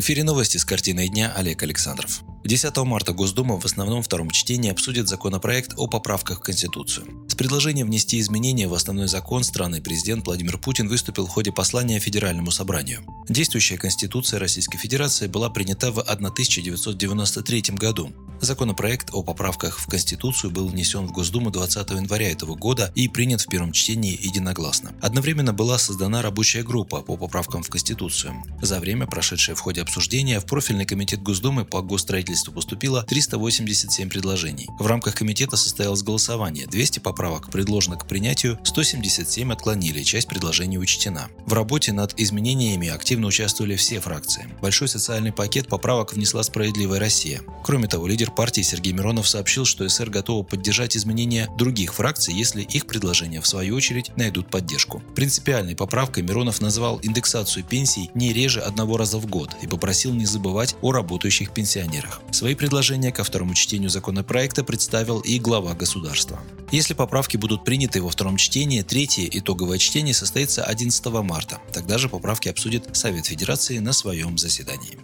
В эфире новости с картиной дня Олег Александров. 10 марта Госдума в основном втором чтении обсудит законопроект о поправках в Конституцию. С предложением внести изменения в основной закон страны президент Владимир Путин выступил в ходе послания Федеральному собранию. Действующая Конституция Российской Федерации была принята в 1993 году. Законопроект о поправках в Конституцию был внесен в Госдуму 20 января этого года и принят в первом чтении единогласно. Одновременно была создана рабочая группа по поправкам в Конституцию. За время, прошедшее в ходе обсуждения, в профильный комитет Госдумы по госстроительству поступило 387 предложений. В рамках комитета состоялось голосование. 200 поправок предложено к принятию, 177 отклонили, часть предложений учтена. В работе над изменениями активно участвовали все фракции. Большой социальный пакет поправок внесла «Справедливая Россия». Кроме того, лидер Лидер партии Сергей Миронов сообщил, что СР готова поддержать изменения других фракций, если их предложения, в свою очередь, найдут поддержку. Принципиальной поправкой Миронов назвал индексацию пенсий не реже одного раза в год и попросил не забывать о работающих пенсионерах. Свои предложения ко второму чтению законопроекта представил и глава государства. Если поправки будут приняты во втором чтении, третье итоговое чтение состоится 11 марта. Тогда же поправки обсудит Совет Федерации на своем заседании.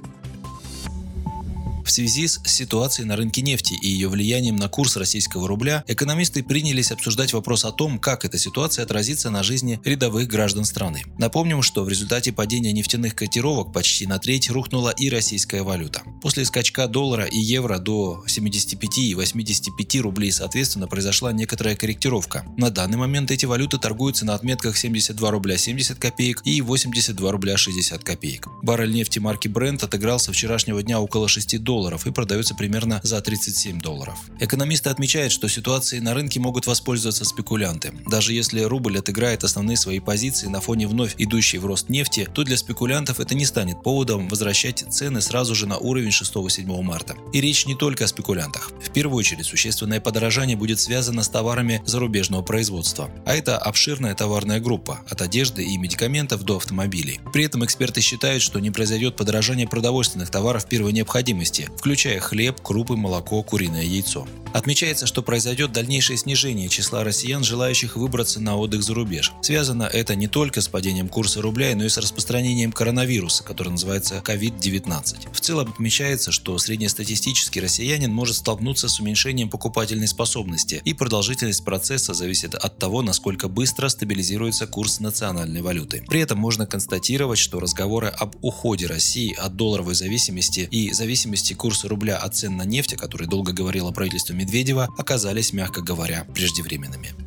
В связи с ситуацией на рынке нефти и ее влиянием на курс российского рубля, экономисты принялись обсуждать вопрос о том, как эта ситуация отразится на жизни рядовых граждан страны. Напомним, что в результате падения нефтяных котировок почти на треть рухнула и российская валюта. После скачка доллара и евро до 75 и 85 рублей соответственно произошла некоторая корректировка. На данный момент эти валюты торгуются на отметках 72 рубля 70 копеек и 82 рубля 60 копеек. Баррель нефти марки Brent отыгрался вчерашнего дня около 6 долларов долларов и продается примерно за 37 долларов. Экономисты отмечают, что ситуацией на рынке могут воспользоваться спекулянты. Даже если рубль отыграет основные свои позиции на фоне вновь идущей в рост нефти, то для спекулянтов это не станет поводом возвращать цены сразу же на уровень 6-7 марта. И речь не только о спекулянтах. В первую очередь существенное подорожание будет связано с товарами зарубежного производства. А это обширная товарная группа, от одежды и медикаментов до автомобилей. При этом эксперты считают, что не произойдет подорожание продовольственных товаров первой необходимости, включая хлеб, крупы, молоко, куриное яйцо. Отмечается, что произойдет дальнейшее снижение числа россиян, желающих выбраться на отдых за рубеж. Связано это не только с падением курса рубля, но и с распространением коронавируса, который называется COVID-19. В целом отмечается, что среднестатистический россиянин может столкнуться с уменьшением покупательной способности, и продолжительность процесса зависит от того, насколько быстро стабилизируется курс национальной валюты. При этом можно констатировать, что разговоры об уходе России от долларовой зависимости и зависимости курса рубля от цен на нефть, о которой долго говорило правительство Медведева, оказались, мягко говоря, преждевременными.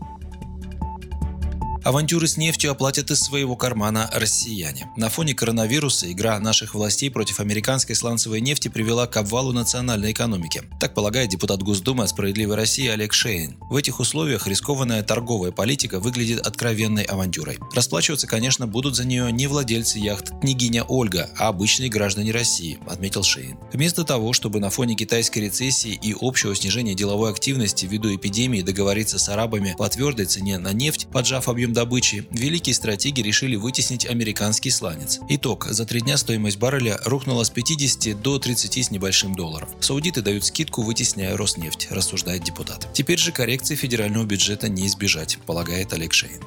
Авантюры с нефтью оплатят из своего кармана россияне. На фоне коронавируса игра наших властей против американской сланцевой нефти привела к обвалу национальной экономики. Так полагает депутат Госдумы от «Справедливой России» Олег Шейн. В этих условиях рискованная торговая политика выглядит откровенной авантюрой. Расплачиваться, конечно, будут за нее не владельцы яхт княгиня Ольга, а обычные граждане России, отметил Шейн. Вместо того, чтобы на фоне китайской рецессии и общего снижения деловой активности ввиду эпидемии договориться с арабами по твердой цене на нефть, поджав объем добычи, великие стратеги решили вытеснить американский сланец. Итог. За три дня стоимость барреля рухнула с 50 до 30 с небольшим долларов. Саудиты дают скидку, вытесняя Роснефть, рассуждает депутат. Теперь же коррекции федерального бюджета не избежать, полагает Олег Шейн.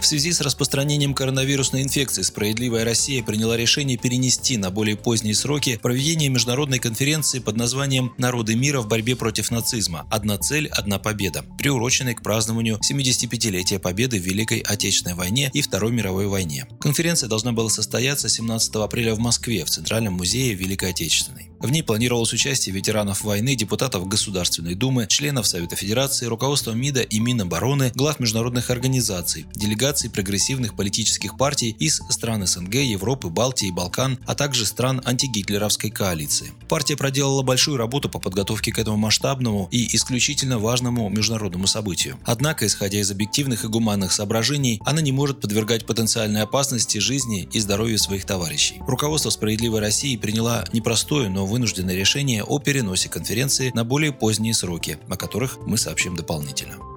В связи с распространением коронавирусной инфекции «Справедливая Россия» приняла решение перенести на более поздние сроки проведение международной конференции под названием «Народы мира в борьбе против нацизма. Одна цель – одна победа», приуроченной к празднованию 75-летия победы в Великой Отечественной войне и Второй мировой войне. Конференция должна была состояться 17 апреля в Москве в Центральном музее Великой Отечественной. В ней планировалось участие ветеранов войны, депутатов Государственной Думы, членов Совета Федерации, руководства МИДа и Минобороны, глав международных организаций, делегаций прогрессивных политических партий из стран СНГ, Европы, Балтии и Балкан, а также стран антигитлеровской коалиции. Партия проделала большую работу по подготовке к этому масштабному и исключительно важному международному событию. Однако, исходя из объективных и гуманных соображений, она не может подвергать потенциальной опасности жизни и здоровью своих товарищей. Руководство «Справедливой России» приняло непростое, но вынужденное решение о переносе конференции на более поздние сроки, о которых мы сообщим дополнительно.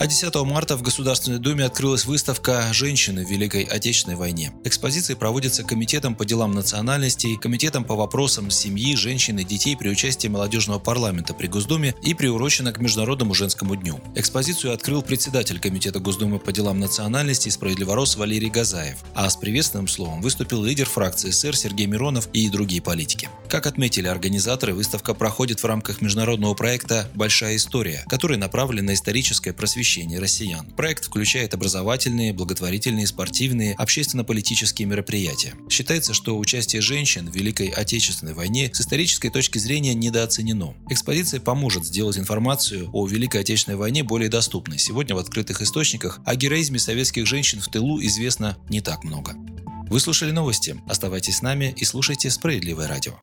А 10 марта в Государственной Думе открылась выставка «Женщины в Великой Отечественной войне». Экспозиции проводятся Комитетом по делам национальностей, Комитетом по вопросам семьи, женщин и детей при участии молодежного парламента при Госдуме и приурочена к Международному женскому дню. Экспозицию открыл председатель Комитета Госдумы по делам национальностей справедливорос Валерий Газаев, а с приветственным словом выступил лидер фракции СССР Сергей Миронов и другие политики. Как отметили организаторы, выставка проходит в рамках международного проекта «Большая история», который направлен на историческое просвещение россиян. Проект включает образовательные, благотворительные, спортивные, общественно-политические мероприятия. Считается, что участие женщин в Великой Отечественной войне с исторической точки зрения недооценено. Экспозиция поможет сделать информацию о Великой Отечественной войне более доступной. Сегодня в открытых источниках о героизме советских женщин в тылу известно не так много. Вы слушали новости. Оставайтесь с нами и слушайте «Справедливое радио».